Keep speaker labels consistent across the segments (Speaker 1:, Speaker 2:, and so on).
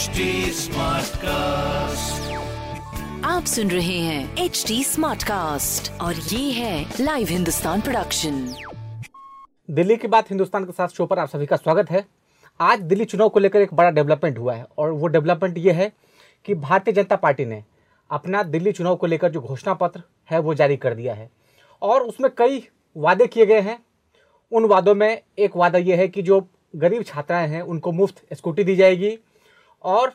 Speaker 1: HD Smartcast.
Speaker 2: आप सुन रहे हैं एच डी स्मार्ट कास्ट और ये है लाइव हिंदुस्तान प्रोडक्शन
Speaker 3: दिल्ली की बात हिंदुस्तान के साथ शो पर आप सभी का स्वागत है। आज दिल्ली चुनाव को लेकर एक बड़ा डेवलपमेंट हुआ है और वो डेवलपमेंट ये है कि भारतीय जनता पार्टी ने अपना दिल्ली चुनाव को लेकर जो घोषणा पत्र है वो जारी कर दिया है। और उसमें कई वादे किए गए हैं। उन वादों में एक वादा ये है कि जो गरीब छात्राएँ हैं उनको मुफ़्त स्कूटी दी जाएगी। और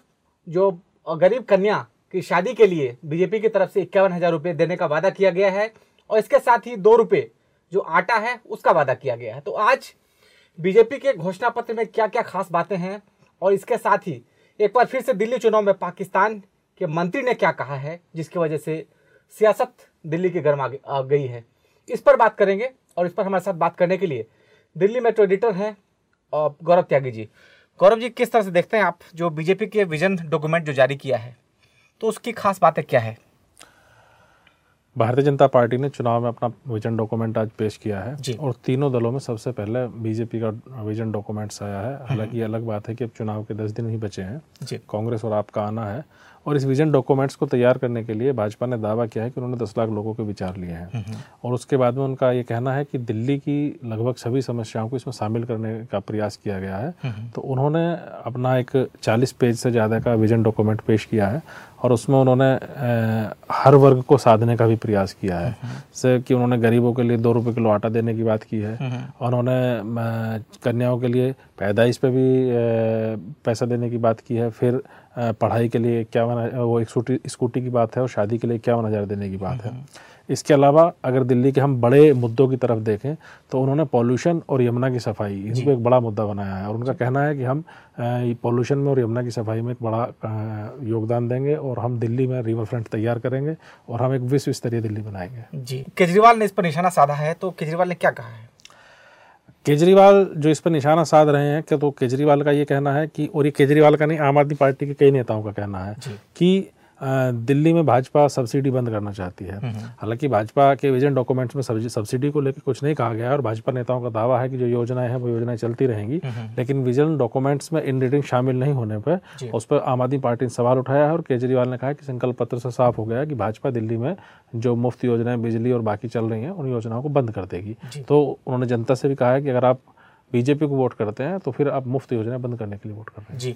Speaker 3: जो गरीब कन्या की शादी के लिए बीजेपी की तरफ़ से इक्यावन हज़ार रुपये देने का वादा किया गया है और इसके साथ ही दो रुपये जो आटा है, उसका वादा किया गया है। तो आज बीजेपी के घोषणा पत्र में क्या क्या खास बातें हैं और इसके साथ ही एक बार फिर से दिल्ली चुनाव में पाकिस्तान के मंत्री ने क्या कहा है, जिसकी वजह से सियासत दिल्ली की गर्म गई है। इस पर बात करेंगे और इस पर हमारे साथ बात करने के लिए दिल्ली मेट्रो एडिटर हैं गौरव त्यागी जी। गौरव जी किस तरह से देखते हैं आप जो बीजेपी के विजन डॉक्यूमेंट जो जारी किया है? तो उसकी खास बातें क्या है?
Speaker 4: भारतीय जनता पार्टी ने चुनाव में अपना विजन डॉक्यूमेंट आज पेश किया है और तीनों दलों में सबसे पहले बीजेपी का विजन डॉक्यूमेंट्स आया है। हालाँकि अलग बात है कि अब चुनाव के दस दिन ही बचे हैं। कांग्रेस और आपका आना है। और इस विजन डॉक्यूमेंट्स को तैयार करने के लिए भाजपा ने दावा किया है कि उन्होंने दस लाख लोगों के विचार लिए हैं। और उसके बाद में उनका ये कहना है कि दिल्ली की लगभग सभी समस्याओं को इसमें शामिल करने का प्रयास किया गया है। तो उन्होंने अपना एक चालीस पेज से ज़्यादा का विजन डॉक्यूमेंट पेश किया है। और उसमें उन्होंने हर वर्ग को साधने का भी प्रयास किया है। जैसे कि उन्होंने गरीबों के लिए दो रुपये किलो आटा देने की बात की है उन्होंने कन्याओं के लिए पैदाइश पे भी पैसा देने की बात की है। फिर पढ़ाई के लिए इक्यावन वो एक स्कूटी स्कूटी की बात है और शादी के लिए इक्यावन हज़ार देने की बात है। इसके अलावा अगर दिल्ली के हम बड़े मुद्दों की तरफ़ देखें तो उन्होंने पॉल्यूशन और यमुना की सफ़ाई इसको एक बड़ा मुद्दा बनाया है और उनका कहना है कि हम पॉल्यूशन में और यमुना की सफ़ाई में एक बड़ा योगदान देंगे और हम दिल्ली में रिवर फ्रंट तैयार करेंगे और हम एक विश्व स्तरीय दिल्ली बनाएँगे।
Speaker 3: जी केजरीवाल ने इस पर निशाना साधा है तो केजरीवाल ने क्या कहा है?
Speaker 4: केजरीवाल जो इस पर निशाना साध रहे हैं कि तो केजरीवाल का ये कहना है कि और ये केजरीवाल का नहीं आम आदमी पार्टी के कई नेताओं का कहना है कि दिल्ली में भाजपा सब्सिडी बंद करना चाहती है। हालाँकि भाजपा के विजन डॉक्यूमेंट्स में सब्सिडी को लेकर कुछ नहीं कहा गया है और भाजपा नेताओं का दावा है कि जो योजनाएँ हैं वो योजनाएँ चलती रहेंगी। लेकिन विजन डॉक्यूमेंट्स में इन रीडिंग शामिल नहीं होने पर उस पर आम आदमी पार्टी ने सवाल उठाया है और केजरीवाल ने कहा कि संकल्प पत्र से साफ़ हो गया कि भाजपा दिल्ली में जो मुफ़्त योजनाएँ बिजली और बाकी चल रही हैं उन योजनाओं को बंद कर देगी। तो उन्होंने जनता से भी कहा है कि अगर आप बीजेपी को वोट करते हैं तो फिर आप मुफ़्त योजना बंद करने के लिए वोट कर रहे हैं।
Speaker 3: जी।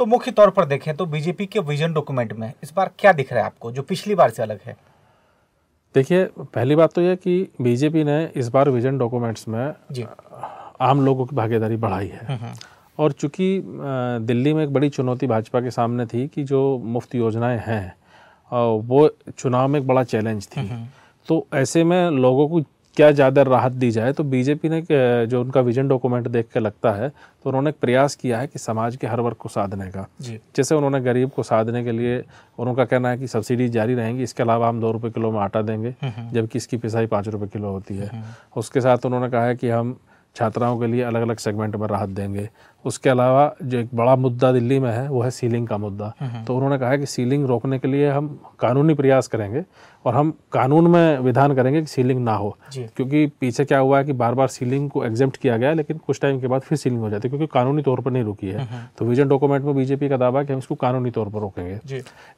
Speaker 3: तो मुख्य तौर पर देखें तो बीजेपी के विजन डॉक्यूमेंट में इस बार क्या दिख रहा है आपको जो पिछली बार से अलग है?
Speaker 4: देखिए पहली बात तो यह कि बीजेपी ने इस बार विजन डॉक्यूमेंट्स में जी। आम लोगों की भागीदारी बढ़ाई है। हम्म, हम्म। और चूँकि दिल्ली में एक बड़ी चुनौती भाजपा के सामने थी कि जो मुफ़्त योजनाएँ हैं वो चुनाव में एक बड़ा चैलेंज थी। हम्म, तो ऐसे में लोगों को क्या ज़्यादा राहत दी जाए तो बीजेपी ने जो उनका विजन डॉक्यूमेंट देख के लगता है तो उन्होंने प्रयास किया है कि समाज के हर वर्ग को साधने का। जैसे उन्होंने गरीब को साधने के लिए उनका कहना है कि सब्सिडी जारी रहेंगी इसके अलावा हम दो रुपये किलो में आटा देंगे हम्म, हम्म। जबकि इसकी पिसाई पाँच रुपये किलो होती है। हम्म, उसके साथ उन्होंने कहा है कि हम छात्राओं के लिए अलग अलग सेगमेंट में राहत देंगे। उसके अलावा जो एक बड़ा मुद्दा दिल्ली में है वो है सीलिंग का मुद्दा। तो उन्होंने कहा है कि सीलिंग रोकने के लिए हम कानूनी प्रयास करेंगे और हम कानून में विधान करेंगे कि सीलिंग ना हो। क्योंकि पीछे क्या हुआ है कि बार बार सीलिंग को एग्जेप्ट किया गया लेकिन कुछ टाइम के बाद फिर सीलिंग हो जाती है क्योंकि कानूनी तौर पर नहीं रुकी है। तो विजन डॉक्यूमेंट में बीजेपी का दावा है कि हम इसको कानूनी तौर पर रोकेंगे।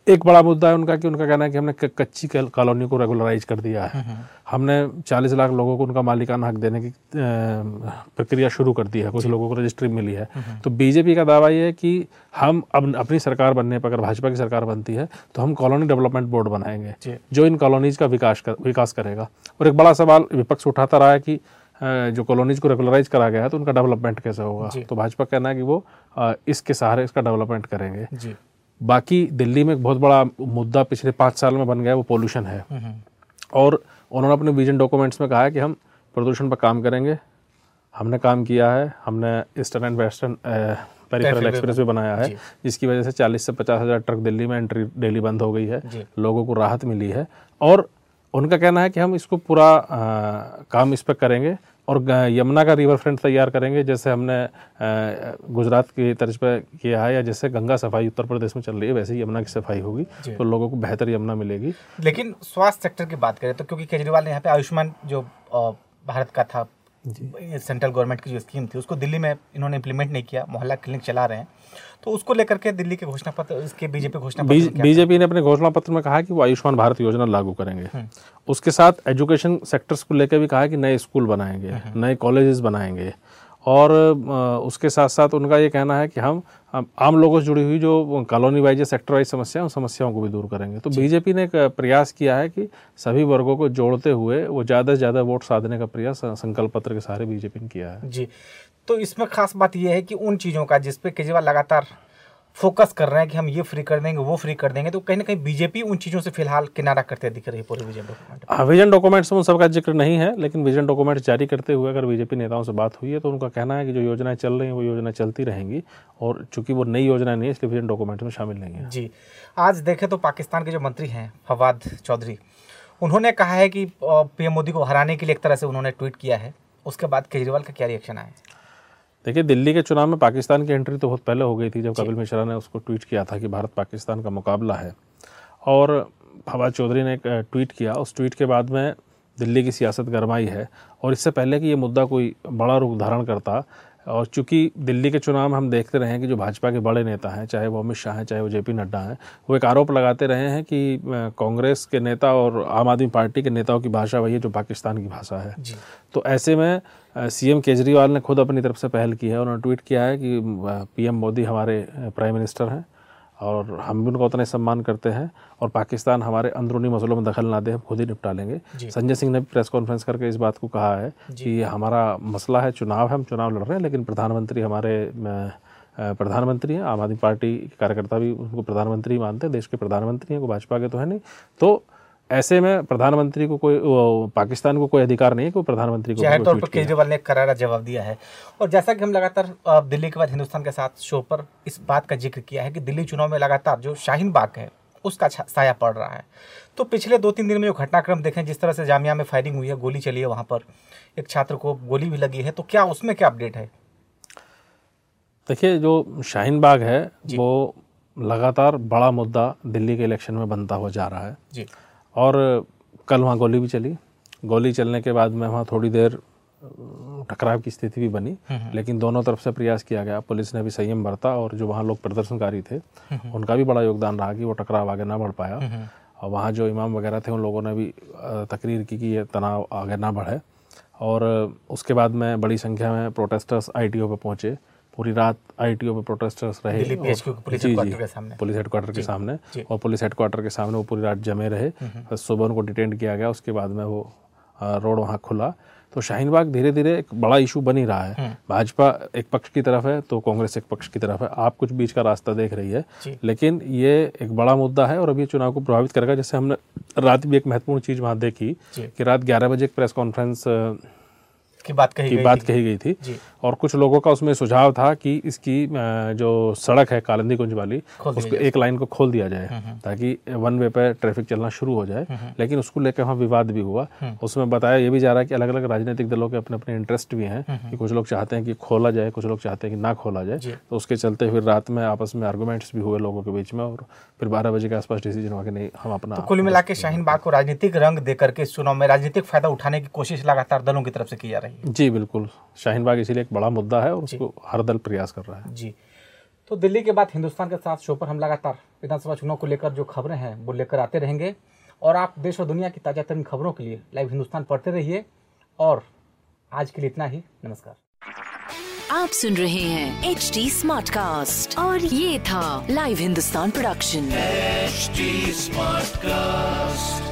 Speaker 4: एक बड़ा मुद्दा है उनका कि उनका कहना है कि हमने कच्ची कॉलोनी को रेगुलराइज कर दिया है। हमने चालीस लाख लोगों को उनका मालिकाना हक देने की प्रक्रिया शुरू कर दी है। कुछ लोगों को रजिस्ट्री मिली है। तो बीजेपी का दावा यह है कि हम अब अपनी सरकार बनने पर अगर भाजपा की सरकार बनती है तो हम कॉलोनी डेवलपमेंट बोर्ड बनाएँगे जो। इन कॉलोनीज का विकास कर, विकास करेगा। और एक बड़ा सवाल विपक्ष उठाता रहा है कि जो कॉलोनीज को रेगुलराइज करा गया है तो उनका डेवलपमेंट कैसे होगा? तो भाजपा कहना है कि वो इसके सहारे इसका डेवलपमेंट करेंगे। बाकी दिल्ली में एक बहुत बड़ा मुद्दा पिछले पाँच साल में बन गया वो पोल्यूशन है। हम्म, हम्म। और उन्होंने अपने विजन डॉक्यूमेंट्स में कहा है कि हम प्रदूषण पर काम करेंगे हमने काम किया है हमने eastern and western peripheral express भी बनाया है जिसकी वजह से 40 से पचास हज़ार ट्रक दिल्ली में एंट्री डेली बंद हो गई है। लोगों को राहत मिली है। और उनका कहना है कि हम इसको पूरा काम इस पर करेंगे और यमुना का रिवर फ्रंट तैयार करेंगे जैसे हमने गुजरात की तर्ज पर किया है या जैसे गंगा सफ़ाई उत्तर प्रदेश में चल रही है वैसे ही यमुना की सफ़ाई होगी तो लोगों को बेहतर यमुना मिलेगी।
Speaker 3: लेकिन स्वास्थ्य सेक्टर की बात करें तो क्योंकि केजरीवाल ने यहाँ पे आयुष्मान जो भारत का था सेंट्रल गवर्नमेंट की जो स्कीम थी उसको दिल्ली में इन्होंने इम्प्लीमेंट नहीं किया मोहल्ला क्लिनिक चला रहे हैं। तो उसको लेकर के दिल्ली के घोषणा पत्र इसके बीजेपी घोषणा
Speaker 4: पत्र बीजेपी ने अपने घोषणा पत्र में कहा कि वो आयुष्मान भारत योजना लागू करेंगे। हम्म। उसके साथ एजुकेशन सेक्टर्स को लेकर भी कहा कि नए स्कूल बनाएँगे हम्म। नए कॉलेजेस बनाएँगे। और उसके साथ साथ उनका ये कहना है कि हम आम लोगों से जुड़ी हुई जो कॉलोनी वाइज या सेक्टर वाइज समस्या उन समस्याओं को भी दूर करेंगे। तो बीजेपी ने एक प्रयास किया है कि सभी वर्गों को जोड़ते हुए वो ज़्यादा से ज़्यादा वोट साधने का प्रयास संकल्प पत्र के सहारे बीजेपी ने किया है।
Speaker 3: जी। तो इसमें खास बात यह है कि उन चीज़ों का जिसपे केजरीवाल लगातार फोकस कर रहे हैं कि हम ये फ्री कर देंगे वो फ्री कर देंगे तो कहीं ना कहीं बीजेपी उन चीज़ों से फ़िलहाल किनारा करते दिख रही है पूरे विजन डॉक्यूमेंट
Speaker 4: विजन डॉक्यूमेंट्स में उन सबका ज़िक्र नहीं है लेकिन विजन डॉक्यूमेंट जारी करते हुए अगर बीजेपी नेताओं से बात हुई है तो उनका कहना है कि जो योजनाएँ चल रही हैं वो योजना चलती रहेंगी और चूँकि वो नई योजना नहीं है इसलिए विजन डॉक्यूमेंट में शामिल नहीं है।
Speaker 3: जी आज देखें तो पाकिस्तान के जो मंत्री हैं फवाद चौधरी उन्होंने कहा है कि पीएम मोदी को हराने के लिए एक तरह से उन्होंने ट्वीट किया है उसके बाद केजरीवाल का क्या रिएक्शन आया?
Speaker 4: देखिए दिल्ली के चुनाव में पाकिस्तान की एंट्री तो बहुत पहले हो गई थी जब कपिल मिश्रा ने उसको ट्वीट किया था कि भारत पाकिस्तान का मुकाबला है। और फवाद चौधरी ने एक ट्वीट किया। उस ट्वीट के बाद में दिल्ली की सियासत गरमाई है। और इससे पहले कि ये मुद्दा कोई बड़ा रूप धारण करता और चूँकि दिल्ली के चुनाव में हम देखते रहे हैं कि जो भाजपा के बड़े नेता हैं चाहे वो अमित शाह हैं चाहे वो जेपी नड्डा हैं वो एक आरोप लगाते रहे हैं कि कांग्रेस के नेता और आम आदमी पार्टी के नेताओं की भाषा वही है जो पाकिस्तान की भाषा है। तो ऐसे में सीएम केजरीवाल ने खुद अपनी तरफ़ से पहल की है उन्होंने ट्वीट किया है कि पीएम मोदी हमारे प्राइम मिनिस्टर हैं। और हम भी उनका उतना ही सम्मान करते हैं और पाकिस्तान हमारे अंदरूनी मसलों में दखल ना दे हम खुद ही निपटा लेंगे। संजय सिंह ने भी प्रेस कॉन्फ्रेंस करके इस बात को कहा है कि ये हमारा मसला है चुनाव है हम चुनाव लड़ रहे हैं लेकिन प्रधानमंत्री हमारे प्रधानमंत्री हैं आम आदमी पार्टी के कार्यकर्ता भी उनको प्रधानमंत्री मानते हैं देश के प्रधानमंत्री हैं को भाजपा के तो है नहीं। तो ऐसे में प्रधानमंत्री को कोई पाकिस्तान को कोई अधिकार नहीं है कि प्रधानमंत्री को
Speaker 3: ज़ाहिर तौर पर केजरीवाल ने करारा जवाब दिया है। और जैसा कि हम लगातार दिल्ली के बाद हिंदुस्तान के साथ शो पर इस बात का ज़िक्र किया है कि दिल्ली चुनाव में लगातार जो शाहीन बाग है उसका साया पड़ रहा है। तो पिछले दो तीन दिन में जो घटनाक्रम देखें जिस तरह से जामिया में फायरिंग हुई है गोली चली है वहाँ पर एक छात्र को गोली भी लगी है तो क्या उसमें क्या अपडेट है?
Speaker 4: देखिए जो शाहीन बाग है वो लगातार बड़ा मुद्दा दिल्ली के इलेक्शन में बनता हुआ जा रहा है। जी। और कल वहाँ गोली भी चली। गोली चलने के बाद में वहाँ थोड़ी देर टकराव की स्थिति भी बनी। हम्म, हम्म। लेकिन दोनों तरफ़ से प्रयास किया गया। पुलिस ने भी संयम बरता और जो वहाँ लोग प्रदर्शनकारी थे हम्म, उनका भी बड़ा योगदान रहा कि वो टकराव आगे ना बढ़ पाया। और वहाँ जो इमाम वगैरह थे उन लोगों ने भी तकरीर की कि ये तनाव आगे ना बढ़े। और उसके बाद में बड़ी संख्या में प्रोटेस्टर्स आई टी ओ पर पहुँचे। पूरी रात आईटीओ में प्रोटेस्टर्स रहे।
Speaker 3: पुलिस हेडक्वार्टर के सामने।
Speaker 4: पुलिस हेडक्वार्टर के सामने। और पुलिस हेडक्वार्टर के सामने वो पूरी रात जमे रहे। सुबह उनको डिटेंड किया गया उसके बाद में वो रोड वहाँ खुला। तो शाहीन बाग धीरे धीरे एक बड़ा इशू बन ही रहा है। हम्म। भाजपा एक पक्ष की तरफ़ है तो कांग्रेस एक पक्ष की तरफ़ है। आप कुछ बीच का रास्ता देख रही है। लेकिन ये एक बड़ा मुद्दा है और अभी चुनाव को प्रभावित करेगा। जैसे हमने रात भी एक महत्वपूर्ण चीज़ वहाँ देखी कि रात ग्यारह बजे एक प्रेस कॉन्फ्रेंस
Speaker 3: की बात कही
Speaker 4: की
Speaker 3: गई
Speaker 4: बात थी। कही गई थी। और कुछ लोगों का उसमें सुझाव था कि इसकी जो सड़क है कालंदी कुंज वाली उसको एक लाइन को खोल दिया जाए हम्म, हम्म। ताकि वन वे पर ट्रैफ़िक चलना शुरू हो जाए। हम्म, लेकिन उसको लेकर वहाँ विवाद भी हुआ। उसमें बताया ये भी जा रहा है कि अलग अलग राजनीतिक दलों के अपने अपने इंटरेस्ट भी हैं कि कुछ लोग चाहते हैं कि खोला जाए कुछ लोग चाहते हैं कि ना खोला जाए। तो उसके चलते फिर रात में आपस में आर्गूमेंट्स भी हुए लोगों के बीच में और फिर बारह बजे के आसपास डिसीज़न हुआ कि नहीं हम अपना तो
Speaker 3: कुल मिला के शाहीन बाग को राजनीतिक रंग देकर के चुनाव में राजनीतिक फ़ायदा उठाने की कोशिश लगातार दलों की तरफ़ से की जा रही है
Speaker 4: जी बिल्कुल। शाहीन बाग इसीलिए एक बड़ा मुद्दा है और उसको हर दल प्रयास कर रहा है।
Speaker 3: जी। तो दिल्ली के बाद हिंदुस्तान के साथ शो पर हम लगातार विधानसभा चुनाव को लेकर जो खबरें हैं वो लेकर आते रहेंगे। और आप देश और दुनिया की ताज़ा तरीन खबरों के लिए लाइव हिंदुस्तान पढ़ते रहिए। और आज के लिए इतना ही। नमस्कार।
Speaker 2: आप सुन रहे हैं एच डी स्मार्ट कास्ट और ये था live Hindustan production. Smart cast